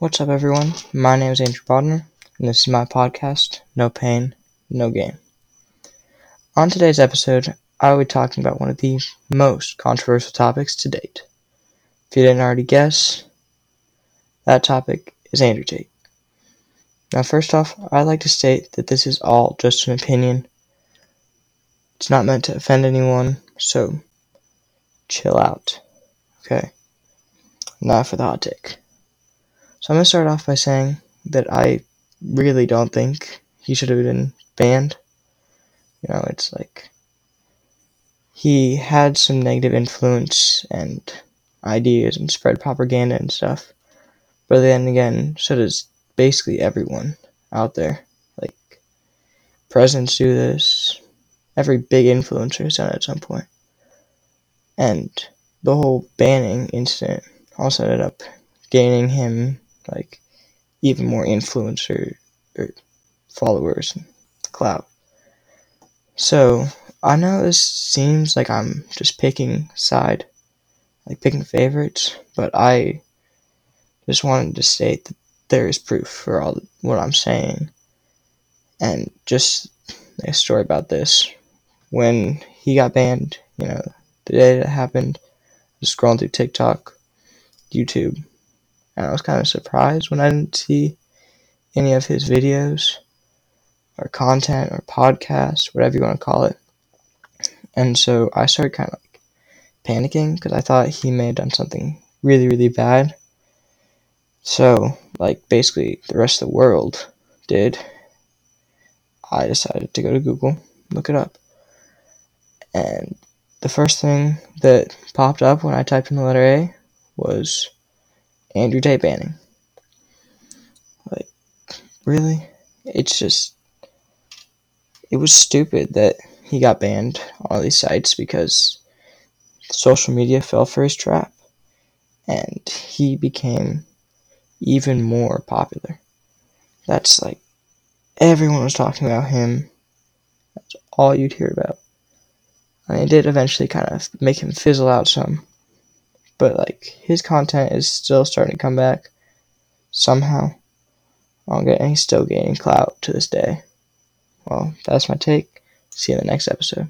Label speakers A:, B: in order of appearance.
A: What's up, everyone? My name is Andrew Bodner, and this is my podcast, No Pain, No Gain. On today's episode, I will be talking about one of the most controversial topics to date. If you didn't already guess, that topic is Andrew Tate. Now, first off, I'd like to state that this is all just an opinion. It's not meant to offend anyone, so chill out. Okay? Now for the hot take. So I'm going to start off by saying that I really don't think he should have been banned. You know, it's like he had some negative influence and ideas and spread propaganda and stuff. But then again, so does basically everyone out there. Like, presidents do this, every big influencer has done it at some point. And the whole banning incident also ended up gaining him like even more influencer or followers and clout. So I know this seems like I'm just picking side, like picking favorites, but I just wanted to state that there is proof for all what I'm saying. And just a story about this. When he got banned, you know, the day that happened, was scrolling through TikTok, YouTube, and I was kind of surprised when I didn't see any of his videos or content or podcasts, whatever you want to call it. And so I started kind of like panicking because I thought he may have done something really, really bad. So, like, basically, the rest of the world did. I decided to go to Google, look it up. And the first thing that popped up when I typed in the letter A was Andrew Tate banning. Like, really? It's just. It was stupid that he got banned on these sites because social media fell for his trap. And he became even more popular. That's like. Everyone was talking about him. That's all you'd hear about. And it did eventually kind of make him fizzle out some but like his content is still starting to come back somehow. I'll get and he's still gaining clout to this day. Well, that's my take. See you in the next episode.